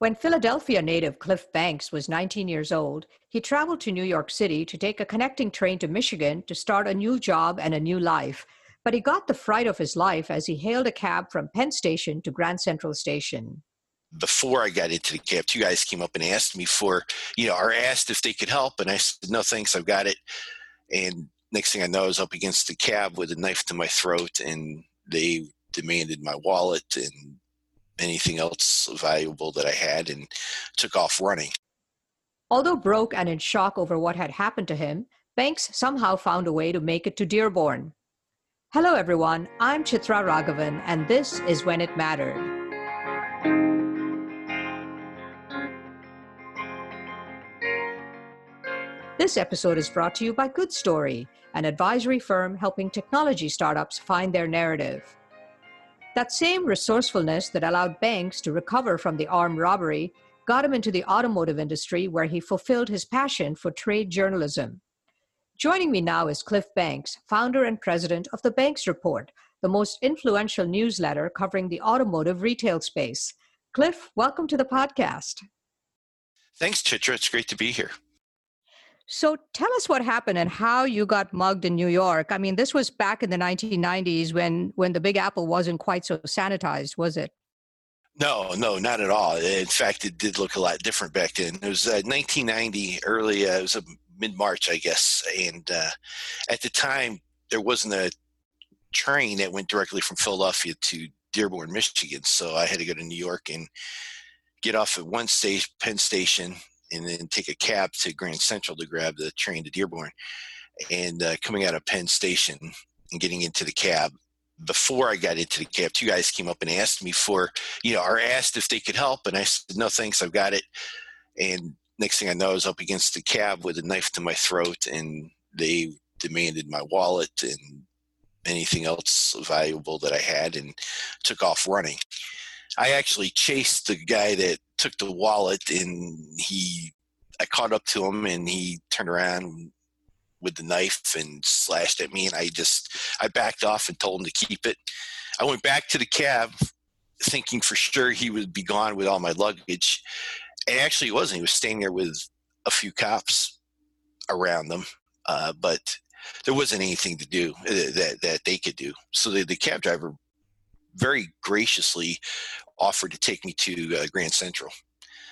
When Philadelphia native Cliff Banks was 19 years old, he traveled to New York City to take a connecting train to Michigan to start a new job and a new life. But he got the fright of his life as he hailed a cab from Penn Station to Grand Central Station. Before I got into the cab, two guys came up and asked me for, you know, or asked if they could help. And I said, no, thanks, I've got it. And next thing I know, I was up against the cab with a knife to my throat, and they demanded my wallet and anything else valuable that I had and took off running. Although broke and in shock over what had happened to him, Banks somehow found a way to make it to Dearborn. Hello, everyone. I'm Chitra Raghavan, and this is When It Mattered. This episode is brought to you by Good Story, an advisory firm helping technology startups find their narrative. That same resourcefulness that allowed Banks to recover from the armed robbery got him into the automotive industry where he fulfilled his passion for trade journalism. Joining me now is Cliff Banks, founder and president of the Banks Report, the most influential newsletter covering the automotive retail space. Cliff, welcome to the podcast. Thanks, Chitra. It's great to be here. So tell us what happened and how you got mugged in New York. I mean, this was back in the 1990s when when the Big Apple wasn't quite so sanitized, was it? No, no, not at all. In fact, it did look a lot different back then. It was uh, 1990, early. Uh, it was a mid March, I guess, and uh, at the time there wasn't a train that went directly from Philadelphia to Dearborn, Michigan. So I had to go to New York and get off at one station, Penn Station, and then take a cab to Grand Central to grab the train to Dearborn. And uh, coming out of Penn Station and getting into the cab, before I got into the cab, two guys came up and asked me for, you know, or asked if they could help. And I said, no, thanks, I've got it. And next thing I know, I was up against the cab with a knife to my throat, and they demanded my wallet and anything else valuable that I had and took off running. I actually chased the guy that took the wallet and he I caught up to him and he turned around with the knife and slashed at me and I just I backed off and told him to keep it. I went back to the cab thinking for sure he would be gone with all my luggage. And actually he wasn't. He was staying there with a few cops around them. Uh, but there wasn't anything to do uh, that that they could do. So the, the cab driver very graciously offered to take me to uh, Grand Central.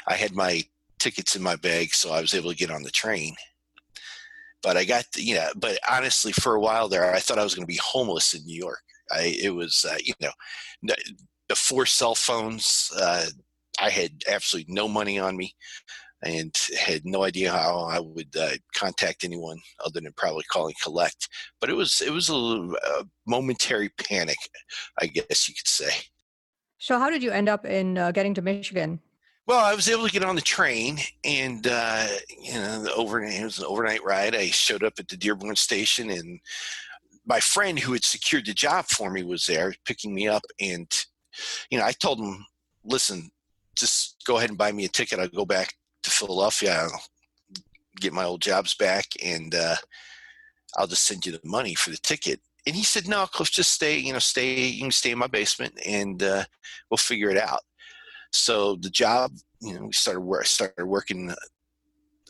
I had my tickets in my bag, so I was able to get on the train. But I got, you know, but honestly, for a while there, I thought I was going to be homeless in New York. I, it was, uh, you know, before cell phones, uh, I had absolutely no money on me and had no idea how I would uh, contact anyone other than probably calling collect. But it was it was a, a, momentary panic, I guess you could say. So, how did you end up in uh, getting to Michigan? Well, I was able to get on the train, and uh, you know, the overnight it was an overnight ride. I showed up at the Dearborn station, and my friend who had secured the job for me was there picking me up, and you know, I told him, "Listen, just go ahead and buy me a ticket. I'll go back to Philadelphia, I'll get my old jobs back, and uh, I'll just send you the money for the ticket." And he said, "No, Cliff, just stay. You know, stay. You can stay in my basement, and uh, we'll figure it out." So the job, you know, we started work. Started working.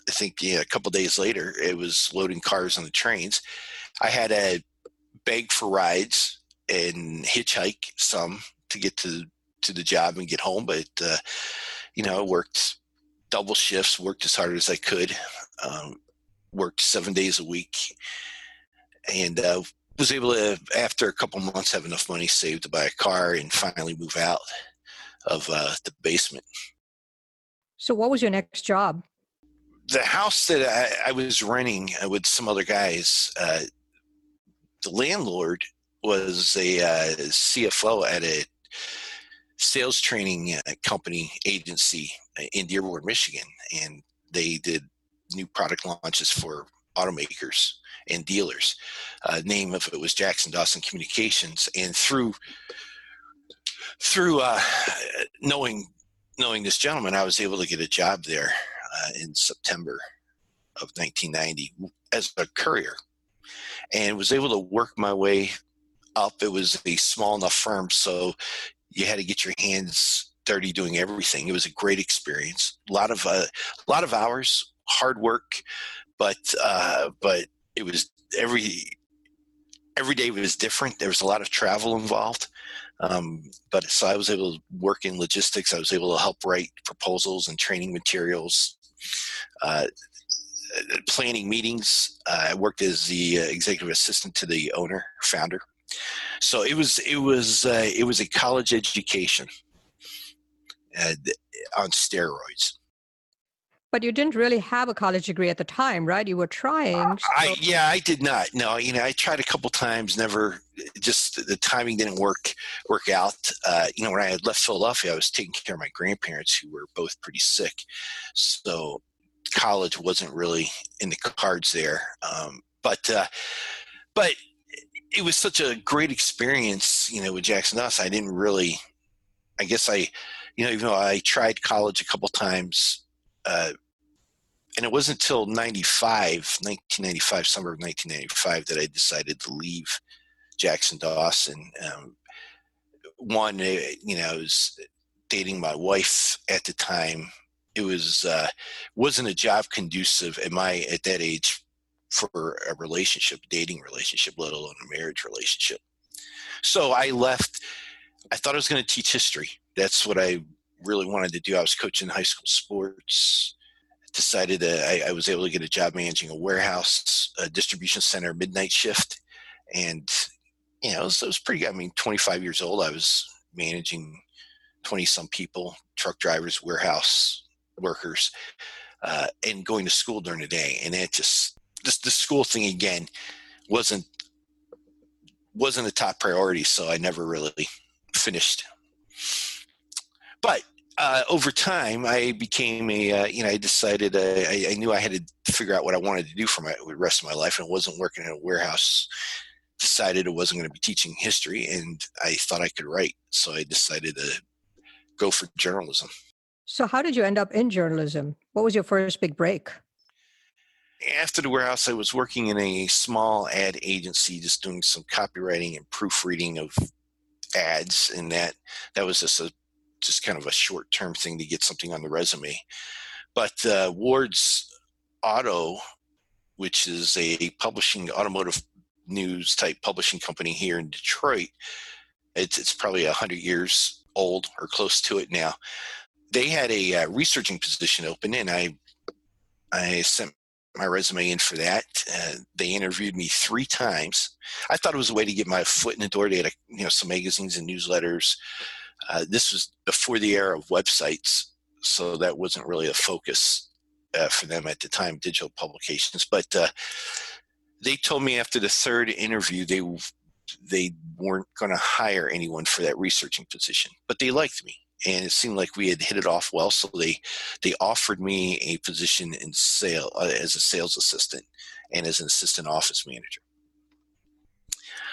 I think yeah, a couple days later, it was loading cars on the trains. I had a beg for rides and hitchhike some to get to to the job and get home, but uh, you know, worked double shifts, worked as hard as I could, um, worked seven days a week, and uh, was able to, after a couple months, have enough money saved to buy a car and finally move out of uh, the basement. So, what was your next job? The house that I, I was renting uh, with some other guys, uh, the landlord was a uh, CFO at a sales training uh, company agency in Dearborn, Michigan, and they did new product launches for automakers and dealers. Uh, name of it was Jackson Dawson Communications, and through through uh, knowing knowing this gentleman, I was able to get a job there uh, in September of 1990 as a courier, and was able to work my way up. It was a small enough firm, so you had to get your hands dirty doing everything. It was a great experience. A lot of uh, a lot of hours, hard work, but uh, but it was every every day was different. There was a lot of travel involved. Um, but so I was able to work in logistics. I was able to help write proposals and training materials, uh, planning meetings. Uh, I worked as the uh, executive assistant to the owner, founder. So it was it was uh, it was a college education on steroids. But you didn't really have a college degree at the time, right? You were trying. So. I yeah, I did not. No, you know, I tried a couple times, never. Just the timing didn't work work out. Uh, you know, when I had left Philadelphia, I was taking care of my grandparents who were both pretty sick, so college wasn't really in the cards there. Um, but uh, but it was such a great experience, you know, with Jackson Doss. I didn't really. I guess I, you know, even though I tried college a couple times. Uh, and it wasn't until 95 1995 summer of 1995 that i decided to leave jackson dawson. Um, one eh, you know i was dating my wife at the time. It was uh, wasn't a job conducive at my at that age for a relationship dating relationship let alone a marriage relationship. So i left i thought i was going to teach history. That's what i really wanted to do i was coaching high school sports decided I, I, was able to get a job managing a warehouse, a distribution center, midnight shift, and you know, it was, it was pretty. I mean, 25 years old, I was managing 20 some people, truck drivers, warehouse workers, uh, and going to school during the day. And it just, just the school thing again wasn't wasn't a top priority, so I never really finished. But uh, over time, I became a, uh, you know, I decided uh, I, I, knew I had to figure out what I wanted to do for my the rest of my life, and it wasn't working in a warehouse. Decided it wasn't going to be teaching history, and I thought I could write, so I decided to go for journalism. So, how did you end up in journalism? What was your first big break? After the warehouse, I was working in a small ad agency, just doing some copywriting and proofreading of ads, and that that was just a just kind of a short term thing to get something on the resume. But uh, Ward's Auto, which is a publishing automotive news type publishing company here in Detroit, it's, it's probably 100 years old or close to it now. They had a uh, researching position open, and I I sent my resume in for that. Uh, they interviewed me three times. I thought it was a way to get my foot in the door. They had a, you know some magazines and newsletters. Uh, this was before the era of websites, so that wasn't really a focus uh, for them at the time, digital publications. But uh, they told me after the third interview they they weren't going to hire anyone for that researching position, but they liked me, and it seemed like we had hit it off well. So they they offered me a position in sale uh, as a sales assistant and as an assistant office manager.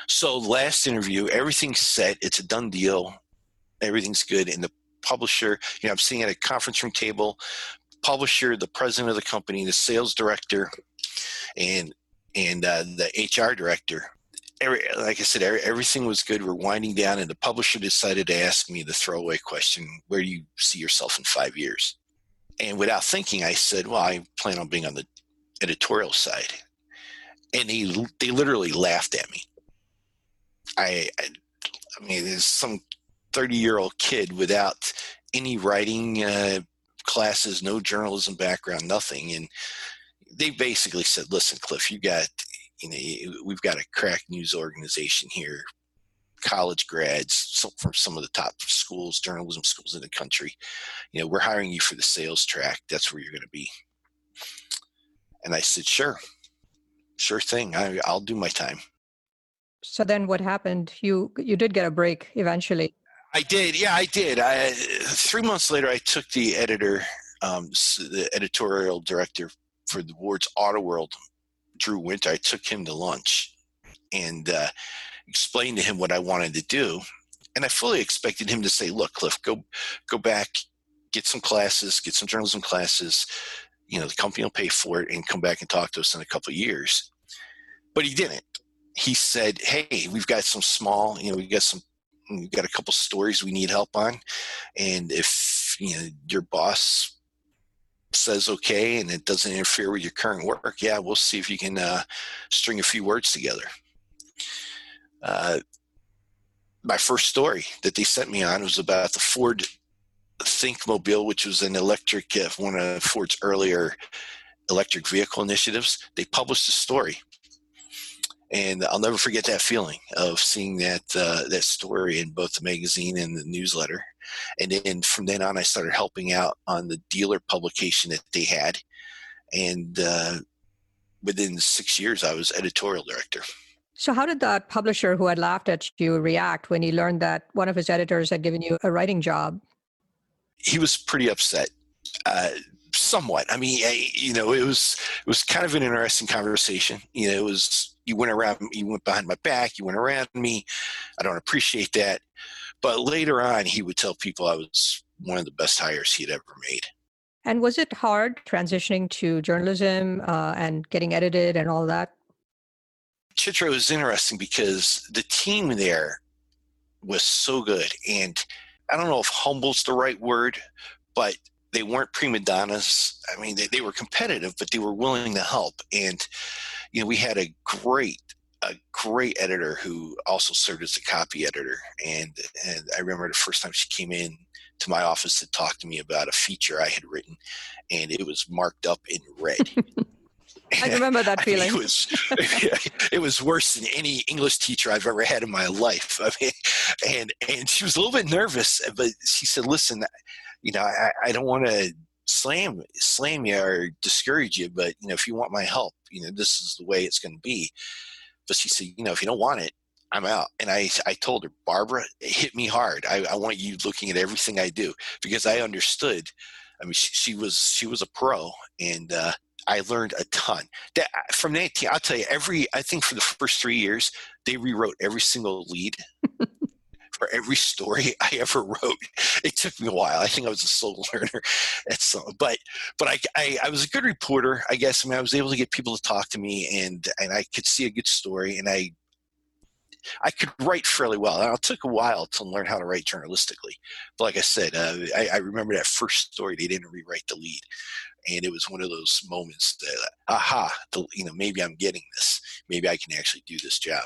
So last interview, everything's set. It's a done deal everything's good. And the publisher, you know, I'm sitting at a conference room table, publisher, the president of the company, the sales director, and and uh, the HR director. Every, like I said, every, everything was good. We're winding down, and the publisher decided to ask me the throwaway question: "Where do you see yourself in five years?" And without thinking, I said, "Well, I plan on being on the editorial side." And he, they literally laughed at me. I, I I mean, there's some 30 year old kid without any writing uh, classes, no journalism background, nothing. And they basically said, listen, Cliff, you got, you know, we've got a crack news organization here, college grads from some of the top schools, journalism schools in the country. You know, we're hiring you for the sales track. That's where you're going to be. And I said, sure, sure thing. I, I'll do my time. So then what happened? You you did get a break eventually. I did. Yeah, I did. I, three months later, I took the editor, um, the editorial director for the Ward's Auto World, Drew Winter. I took him to lunch and uh, explained to him what I wanted to do. And I fully expected him to say, "Look, Cliff, go go back, get some classes, get some journalism classes. You know, the company will pay for it, and come back and talk to us in a couple of years." But he didn't. He said, "Hey, we've got some small. You know, we got some We've got a couple stories we need help on, and if you know your boss says okay and it doesn't interfere with your current work, yeah, we'll see if you can uh, string a few words together. Uh, my first story that they sent me on was about the Ford Thinkmobile, which was an electric, uh, one of Ford's earlier electric vehicle initiatives. They published a story, and I'll never forget that feeling of seeing that uh, that story in both the magazine and the newsletter. And then from then on, I started helping out on the dealer publication that they had, and uh, within six years, I was editorial director. So, how did that publisher who had laughed at you react when he learned that one of his editors had given you a writing job? He was pretty upset. Uh, somewhat. I mean, I, you know, it was it was kind of an interesting conversation. You know, it was you went around, you went behind my back, you went around me. I don't appreciate that. But later on, he would tell people I was one of the best hires he'd ever made. And was it hard transitioning to journalism uh, and getting edited and all that? Chitra was interesting because the team there was so good. And I don't know if humble's the right word, but they weren't prima donnas. I mean, they, they were competitive, but they were willing to help. And, you know, we had a great, a great editor who also served as a copy editor. And, and I remember the first time she came in to my office to talk to me about a feature I had written, and it was marked up in red. I remember that feeling. it was it was worse than any English teacher I've ever had in my life. I mean, and and she was a little bit nervous, but she said, "Listen, you know, I, I don't want to slam slam you or discourage you, but you know, if you want my help, you know, this is the way it's going to be." But she said, "You know, if you don't want it, I'm out. And I, I told her, Barbara, hit me hard. I, I want you looking at everything I do because I understood. I mean, she, she was she was a pro, and uh, I learned a ton. That from that, I'll tell you, every I think for the first three years, they rewrote every single lead for every story I ever wrote. It took me a while. I think I was a slow learner at some, but but I, I, I was a good reporter, I guess. I mean, I was able to get people to talk to me, and and I could see a good story, and I I could write fairly well. Now, it took a while to learn how to write journalistically. But like I said, uh, I, I, remember that first story, they didn't rewrite the lead. And it was one of those moments that, aha, the, you know, maybe I'm getting this. Maybe I can actually do this job.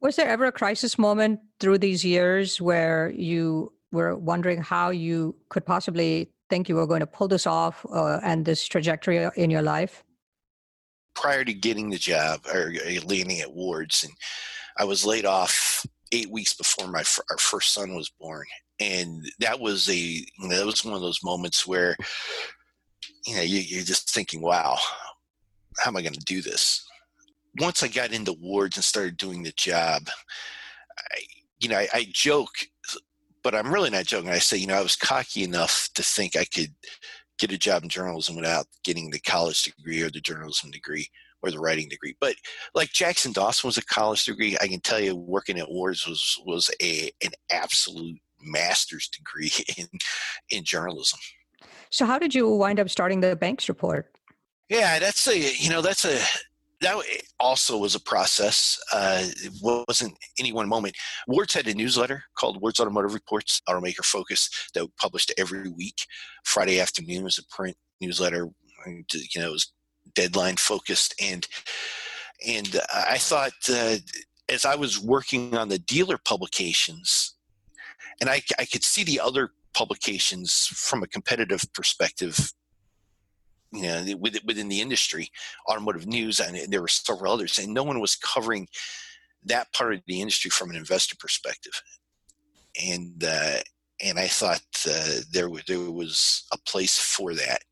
Was there ever a crisis moment through these years where you were wondering how you could possibly think you were going to pull this off uh, and this trajectory in your life? Prior to getting the job or landing at Wards, and I was laid off eight weeks before my our first son was born, and that was a that was one of those moments where you know you, you're just thinking, wow, how am I going to do this? Once I got into wards and started doing the job, I, you know, I, I joke, but I'm really not joking. I say, you know, I was cocky enough to think I could get a job in journalism without getting the college degree or the journalism degree or the writing degree. But like Jackson Dawson was a college degree, I can tell you working at Wards was was a an absolute master's degree in in journalism. So how did you wind up starting the Banks Report? Yeah, that's a you know that's a that also was a process. Uh, it wasn't any one moment. Wards had a newsletter called Wards Automotive Reports, automaker focus, that published every week. Friday afternoon was a print newsletter. You know, it was deadline focused and and I thought uh, as I was working on the dealer publications, and I, I could see the other publications from a competitive perspective, you know, within the industry, automotive news, and there were several others, and no one was covering that part of the industry from an investor perspective. And uh, and I thought uh, there there was a place for that.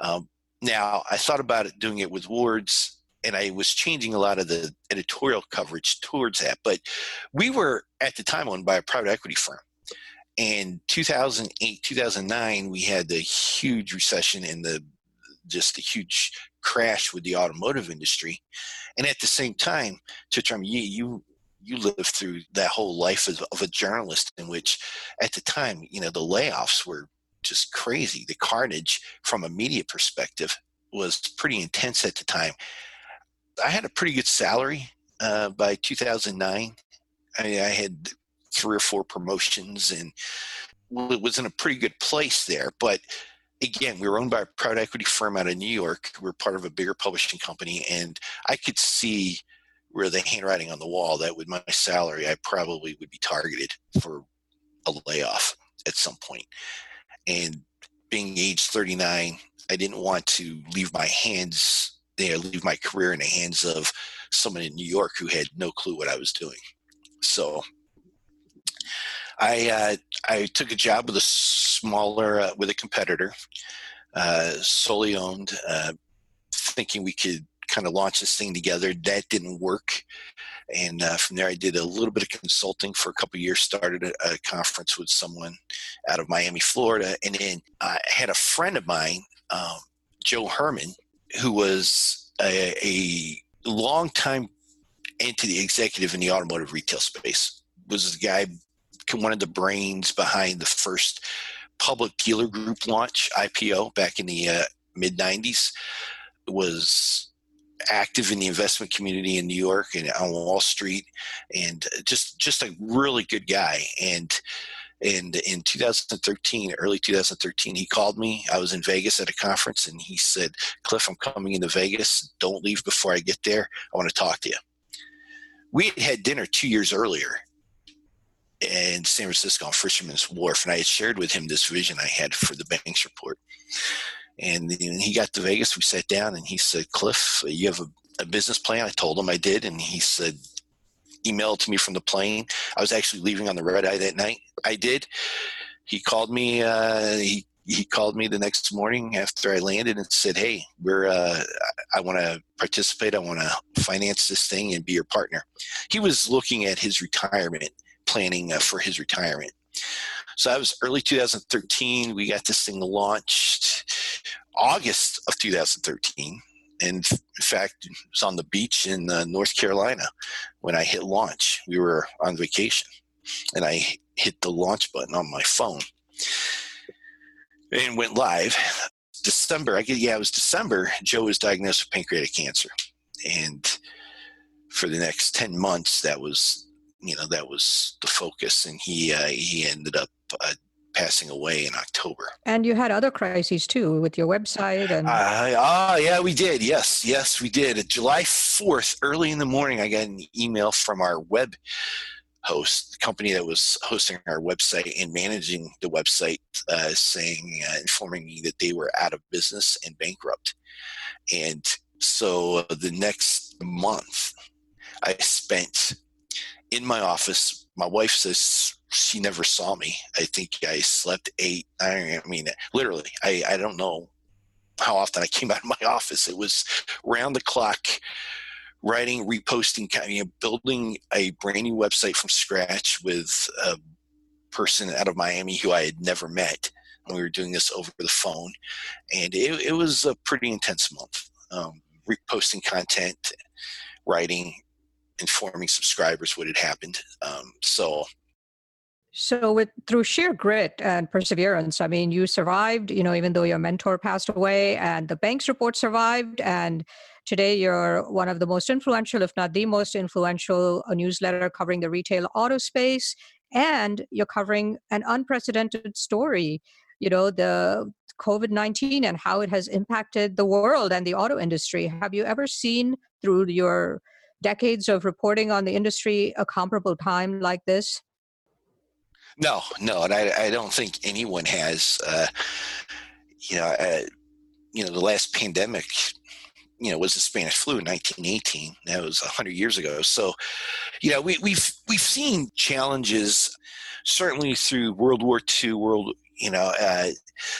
Um, now, I thought about it doing it with Wards, and I was changing a lot of the editorial coverage towards that. But we were at the time owned by a private equity firm. And 2008, 2009, we had the huge recession and the just a huge crash with the automotive industry. And at the same time, Chitram, you, you you lived through that whole life of, of, a journalist in which at the time you know the layoffs were just crazy. The carnage from a media perspective was pretty intense at the time. I had a pretty good salary uh, by 2009. I, I, had three or four promotions and it was in a pretty good place there. But again, we were owned by a private equity firm out of New York. We are part of a bigger publishing company, and I could see where the handwriting on the wall that with my salary, I probably would be targeted for a layoff at some point. And being age 39, I didn't want to leave my hands there, leave my career in the hands of someone in New York who had no clue what I was doing. So I uh, I took a job with a smaller uh, with a competitor, uh, solely owned, uh, thinking we could kind of launch this thing together. That didn't work, and uh, from there I did a little bit of consulting for a couple years. Started a, a, conference with someone out of Miami, Florida, and then I had a friend of mine, um, Joe Herman, who was a, a long time entity executive in the automotive retail space. Was the guy one of the brains behind the first public dealer group launch IPO back in the uh, mid 90s. Was active in the investment community in New York and on Wall Street, and just just a really good guy. And and in 2013, early 2013, he called me. I was in Vegas at a conference, and he said, "Cliff, I'm coming into Vegas. Don't leave before I get there. I want to talk to you." We had had dinner two years earlier, in San Francisco on Fisherman's Wharf, and I had shared with him this vision I had for the Banks report. And he got to Vegas. We sat down, and he said, "Cliff, you have a, a business plan?" I told him I did, and he said, "Email to me from the plane." I was actually leaving on the red eye that night. I did. He called me. Uh, he he called me the next morning after I landed and said, "Hey, we're uh, I want to participate. I want to finance this thing and be your partner." He was looking at his retirement planning uh, for his retirement. So that was early 2013. We got this thing launched August of 2013. And in fact, it was on the beach in uh, North Carolina when I hit launch. We were on vacation and I hit the launch button on my phone and went live. December, I get, yeah, it was December. Joe was diagnosed with pancreatic cancer. And for the next 10 months, that was you know that was the focus, and he uh, he ended up uh, passing away in October. And you had other crises too with your website and. Ah, uh, yeah, we did. Yes, yes, we did. July fourth, early in the morning, I got an email from our web host, the company that was hosting our website and managing the website, uh, saying, uh, informing me that they were out of business and bankrupt. And so uh, the next month, I spent in my office. My wife says she never saw me. I think I slept eight. I mean, literally, I, I don't know how often I came out of my office. It was round the clock writing, reposting, you know, building a brand new website from scratch with a person out of Miami who I had never met. And we were doing this over the phone. And it, it was a pretty intense month. Um, reposting content, writing, informing subscribers what had happened. Um, so, so with through sheer grit and perseverance, I mean, you survived. You know, even though your mentor passed away, and the Banks report survived, and today you're one of the most influential, if not the most influential, newsletter covering the retail auto space, and you're covering an unprecedented story. You know, the COVID 19 and how it has impacted the world and the auto industry. Have you ever seen through your decades of reporting on the industry a comparable time like this? No, no, and I, I don't think anyone has. Uh, you know, uh, you know, the last pandemic, you know, was the Spanish flu in 1918. That was 100 years ago. So, you know, we, we've we've seen challenges certainly through World War II, World you know, uh,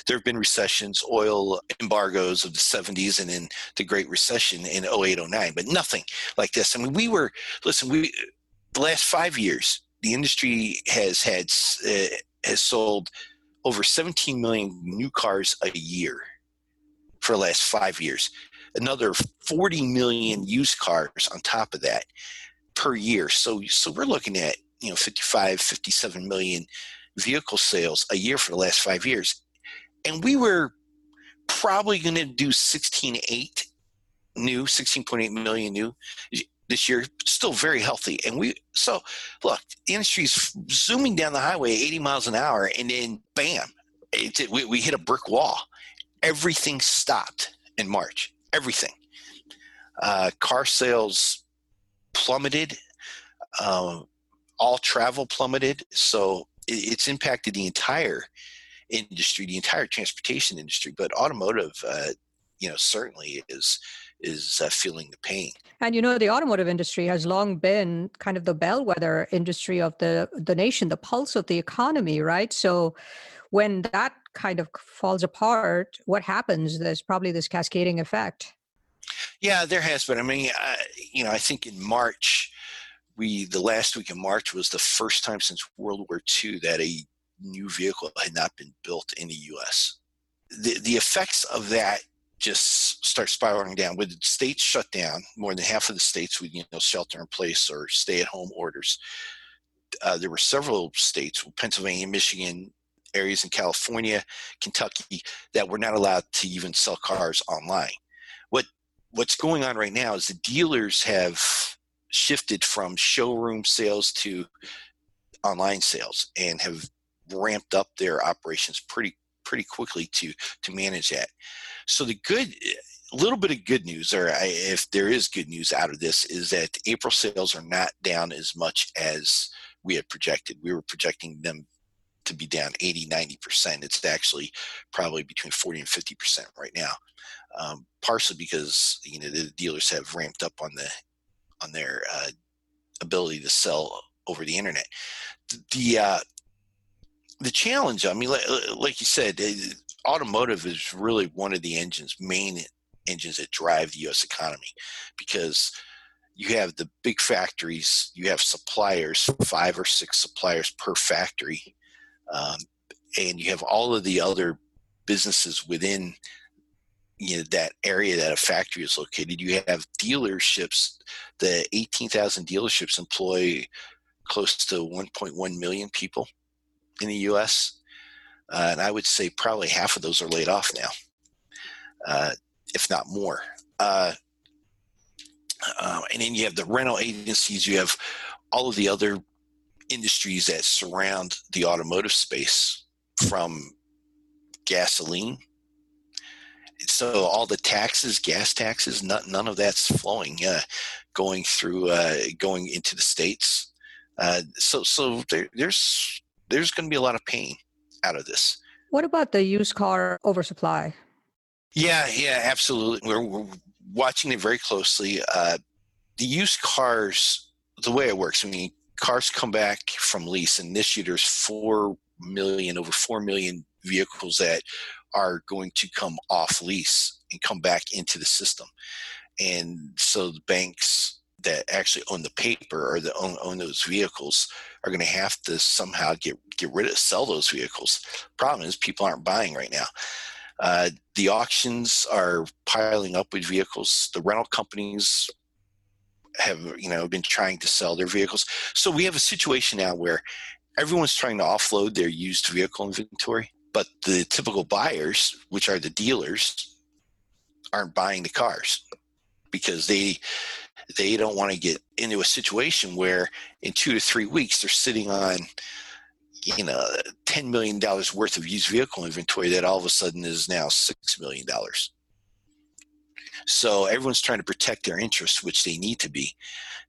there have been recessions, oil embargoes of the 70s and in the Great Recession in 08, 09, but nothing like this. I mean, we were, listen, we, the last five years, the industry has had, uh, has sold over 17 million new cars a year for the last five years. Another 40 million used cars on top of that per year. So, so we're looking at, you know, 55, 57 million vehicle sales a year for the last five years. And we were probably going to do 16.8 new, 16.8 million new. this year, still very healthy. And we, so look, the industry's zooming down the highway 80 miles an hour, and then bam, it, we, we hit a brick wall. Everything stopped in March. Everything. Uh, car sales plummeted. Uh, all travel plummeted. So it's impacted the entire industry, the entire transportation industry. But automotive, uh, you know, certainly is is uh, feeling the pain. And you know, the automotive industry has long been kind of the bellwether industry of the the nation, the pulse of the economy, right? So when that kind of falls apart, what happens? There's probably this cascading effect. Yeah, there has been. I mean, I, you know, I think in March, we the last week in March was the first time since World War II that a new vehicle had not been built in the U.S. The the effects of that just start spiraling down. With states shut down, more than half of the states with you know shelter in place or stay at home orders. Uh, there were several states, Pennsylvania, Michigan, areas in California, Kentucky, that were not allowed to even sell cars online. What what's going on right now is the dealers have shifted from showroom sales to online sales and have ramped up their operations pretty pretty quickly to to manage that. So the good, little bit of good news, or if there is good news out of this, is that April sales are not down as much as we had projected. We were projecting them to be down 80, 90%. It's actually probably between 40 and 50% right now. Um, partially because you know the dealers have ramped up on the on their uh, ability to sell over the internet. The, uh, the challenge, I mean, like, like you said, automotive is really one of the engines, main engines that drive the U.S. economy, because you have the big factories, you have suppliers, five or six suppliers per factory, um, and you have all of the other businesses within you know that area that a factory is located. You have dealerships. The 18,000 dealerships employ close to 1.1 million people in the U.S. Uh, and I would say probably half of those are laid off now, uh, if not more. Uh, uh, and then you have the rental agencies, you have all of the other industries that surround the automotive space from gasoline. So all the taxes, gas taxes, none, none of that's flowing, uh, going through, uh, going into the states. so, so there, there's there's going to be a lot of pain out of this. What about the used car oversupply? Yeah, yeah, absolutely. We're, we're watching it very closely. Uh, the used cars, the way it works, I mean, cars come back from lease, and this year there's four million, over four million vehicles that are going to come off lease and come back into the system. And so the banks that actually own the paper or that own, own those vehicles are going to have to somehow get get rid of sell those vehicles. Problem is, people aren't buying right now. Uh, the auctions are piling up with vehicles. The rental companies have you know been trying to sell their vehicles. So we have a situation now where everyone's trying to offload their used vehicle inventory, but the typical buyers, which are the dealers, aren't buying the cars because they they don't want to get into a situation where in two to three weeks they're sitting on you know $10 million worth of used vehicle inventory that all of a sudden is now $6 million so everyone's trying to protect their interests which they need to be.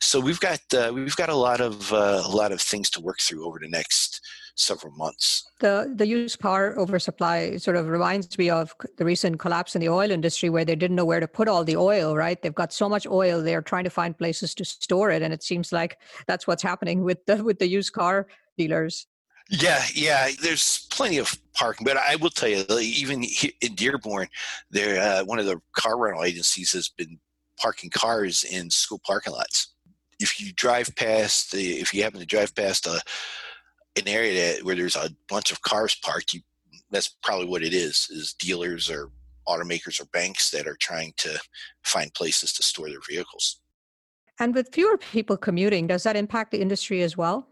So we've got uh, we've got a lot of uh, a lot of things to work through over the next several months. The the used car oversupply sort of reminds me of the recent collapse in the oil industry where they didn't know where to put all the oil, right? They've got so much oil, they're trying to find places to store it and it seems like that's what's happening with the with the used car dealers. Yeah, yeah. There's plenty of parking, but I will tell you, even in Dearborn, there uh, one of the car rental agencies has been parking cars in school parking lots. If you drive past, if you happen to drive past a an area that, where there's a bunch of cars parked, you, that's probably what it is, is dealers or automakers or banks that are trying to find places to store their vehicles. And with fewer people commuting, does that impact the industry as well?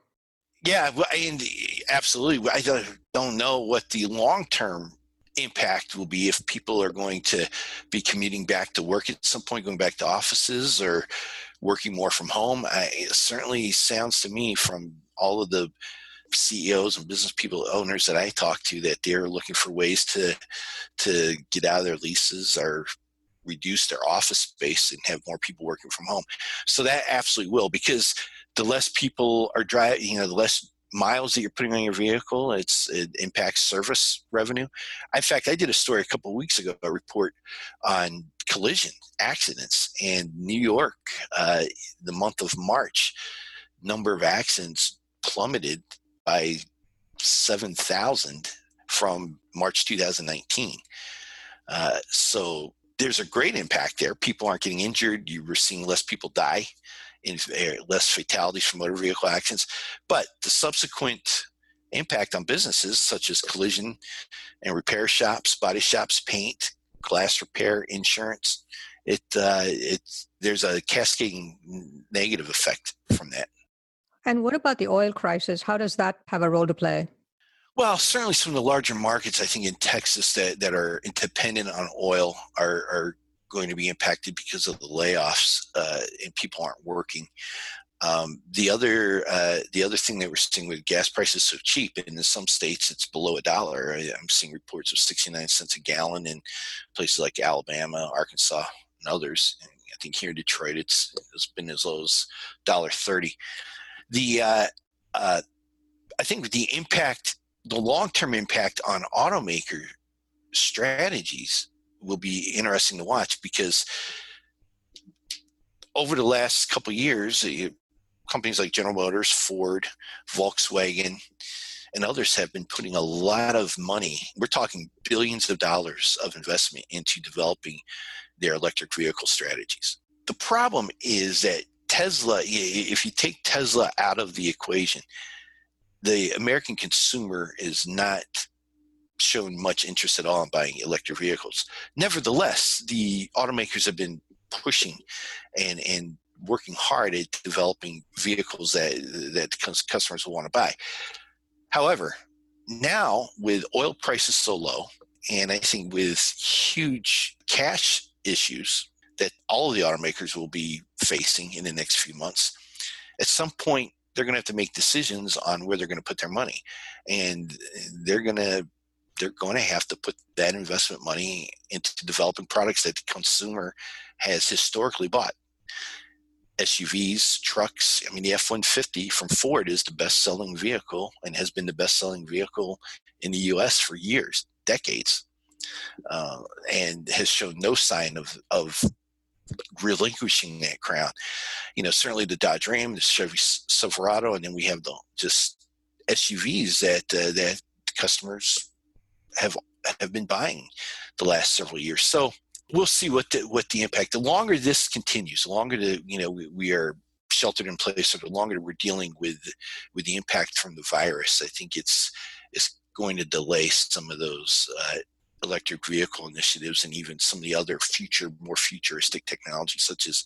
Yeah, and absolutely. I don't know what the long term impact will be if people are going to be commuting back to work at some point, going back to offices, or working more from home. I, it certainly sounds to me from all of the CEOs and business people, owners that I talk to, that they're looking for ways to to get out of their leases or reduce their office space and have more people working from home. So that absolutely will, because the less people are driving, you know, the less miles that you're putting on your vehicle, it's it impacts service revenue. In fact, I did a story a couple weeks ago, a report on collision accidents, and New York, uh, the month of March, number of accidents plummeted by seven thousand from March 2019. Uh, so there's a great impact there. People aren't getting injured. You were seeing less people die less fatalities from motor vehicle accidents. But the subsequent impact on businesses such as collision and repair shops, body shops, paint, glass repair, insurance, it uh, it there's a cascading negative effect from that. And what about the oil crisis? How does that have a role to play? Well, certainly some of the larger markets, I think, in Texas that, that are dependent on oil are, are going to be impacted because of the layoffs uh, and people aren't working. Um, the other uh, the other thing that we're seeing with gas prices so cheap, and in some states it's below a dollar. I'm seeing reports of 69 cents a gallon in places like Alabama, Arkansas, and others. And I think here in Detroit it's it's been as low as dollar thirty. The uh, uh, I think the impact, the long term impact on automaker strategies will be interesting to watch because over the last couple years, companies like General Motors, Ford, Volkswagen, and others have been putting a lot of money. We're talking billions of dollars of investment into developing their electric vehicle strategies. The problem is that Tesla, if you take Tesla out of the equation, the American consumer is not shown much interest at all in buying electric vehicles. Nevertheless, the automakers have been pushing and and working hard at developing vehicles that that customers will want to buy. However, now with oil prices so low, and I think with huge cash issues that all of the automakers will be facing in the next few months, at some point they're going to have to make decisions on where they're going to put their money, and they're going to they're going to have to put that investment money into developing products that the consumer has historically bought. SUVs, trucks. I mean, the F 150 from Ford is the best selling vehicle and has been the best selling vehicle in the US for years, decades, uh, and has shown no sign of, of relinquishing that crown. You know, certainly the Dodge Ram, the Chevy Silverado, and then we have the just SUVs that uh, that customers have have been buying the last several years. So we'll see what the what the impact. The longer this continues, the longer the you know we, we are sheltered in place, or the longer we're dealing with with the impact from the virus, I think it's it's going to delay some of those uh, electric vehicle initiatives and even some of the other future, more futuristic technologies such as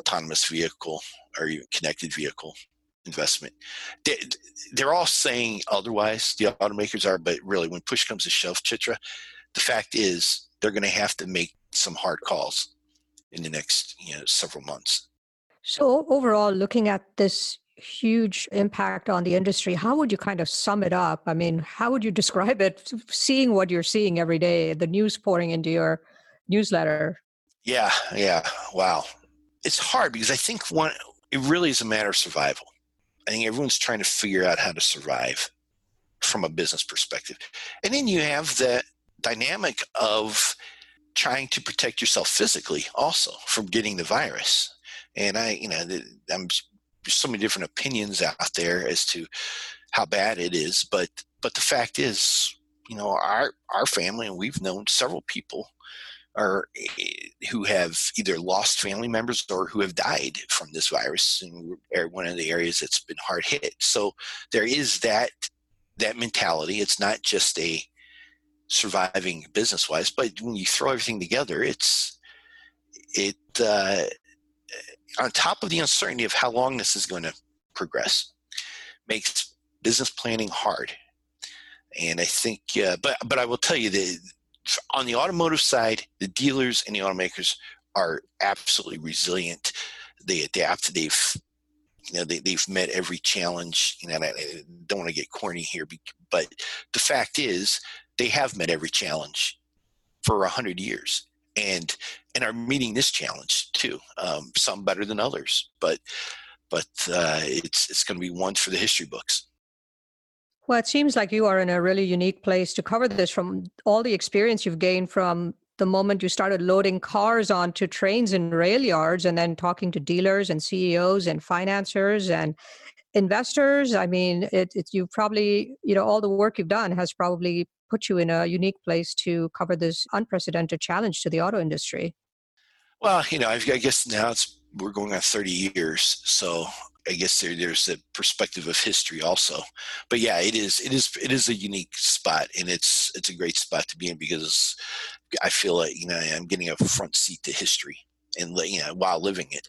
autonomous vehicle or even connected vehicle investment. They're all saying otherwise, the automakers are, but really, when push comes to shove, Chitra, the fact is they're going to have to make some hard calls in the next you know several months. So overall, looking at this huge impact on the industry, how would you kind of sum it up? I mean, how would you describe it? Seeing what you're seeing every day, the news pouring into your newsletter. Yeah, yeah, wow. It's hard because I think one it really is a matter of survival. I think everyone's trying to figure out how to survive from a business perspective. And then you have the dynamic of trying to protect yourself physically also from getting the virus. And I, you know, I'm so many different opinions out there as to how bad it is, but but the fact is, you know, our our family and we've known several people are eh, who have either lost family members or who have died from this virus in one of the areas that's been hard hit. So there is that that mentality. It's not just a surviving business wise, but when you throw everything together, it's it uh, on top of the uncertainty of how long this is going to progress makes business planning hard. And I think, uh, but but I will tell you that on the automotive side, the dealers and the automakers are absolutely resilient. they adapt. They've you know they, they've met every challenge. You know, I don't want to get corny here, but the fact is they have met every challenge for a hundred years and and are meeting this challenge too. Um, some better than others, but but uh, it's it's going to be one for the history books. Well, it seems like you are in a really unique place to cover this from all the experience you've gained from the moment you started loading cars onto trains and rail yards and then talking to dealers and CEOs and financiers and investors. I mean, it, it, you've probably, you know, all the work you've done has probably put you in a unique place to cover this unprecedented challenge to the auto industry. Well, you know, I guess now it's we're going on 30 years, so I guess there, there's a perspective of history also. But yeah, it is it is it is a unique spot, and it's it's a great spot to be in because I feel like you know I'm getting a front seat to history and you know while living it.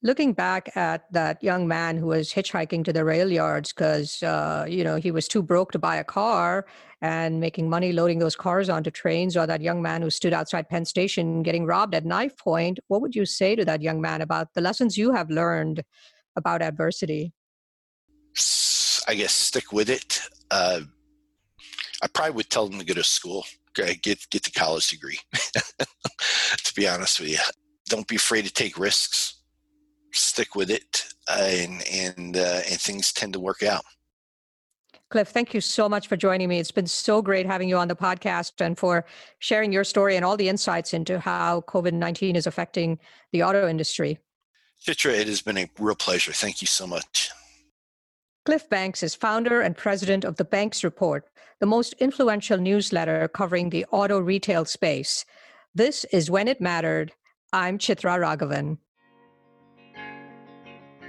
Looking back at that young man who was hitchhiking to the rail yards because uh, you know he was too broke to buy a car and making money loading those cars onto trains, or that young man who stood outside Penn Station getting robbed at knife point, what would you say to that young man about the lessons you have learned about adversity? I guess stick with it. Uh, I probably would tell them to go to school, get get the college degree. to be honest with you, don't be afraid to take risks. Stick with it, uh, and and uh, and things tend to work out. Cliff, thank you so much for joining me. It's been so great having you on the podcast and for sharing your story and all the insights into how COVID 19 is affecting the auto industry. Chitra, it has been a real pleasure. Thank you so much. Cliff Banks is founder and president of the Banks Report, the most influential newsletter covering the auto retail space. This is When It Mattered. I'm Chitra Raghavan.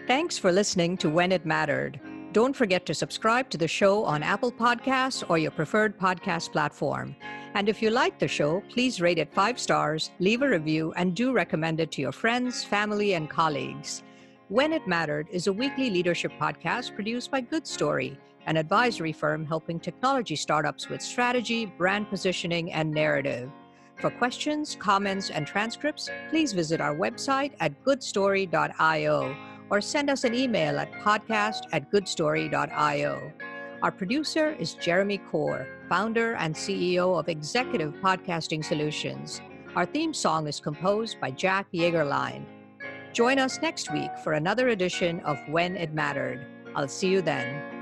Thanks for listening to When It Mattered. Don't forget to subscribe to the show on Apple Podcasts or your preferred podcast platform. And if you like the show, please rate it five stars, leave a review, and do recommend it to your friends, family, and colleagues. When It Mattered is a weekly leadership podcast produced by Good Story, an advisory firm helping technology startups with strategy, brand positioning, and narrative. For questions, comments, and transcripts, please visit our website at goodstory.io or send us an email at podcast at goodstory.io. Our producer is Jeremy Corr, founder and CEO of Executive Podcasting Solutions. Our theme song is composed by Jack Yeagerline. Join us next week for another edition of When It Mattered. I'll see you then.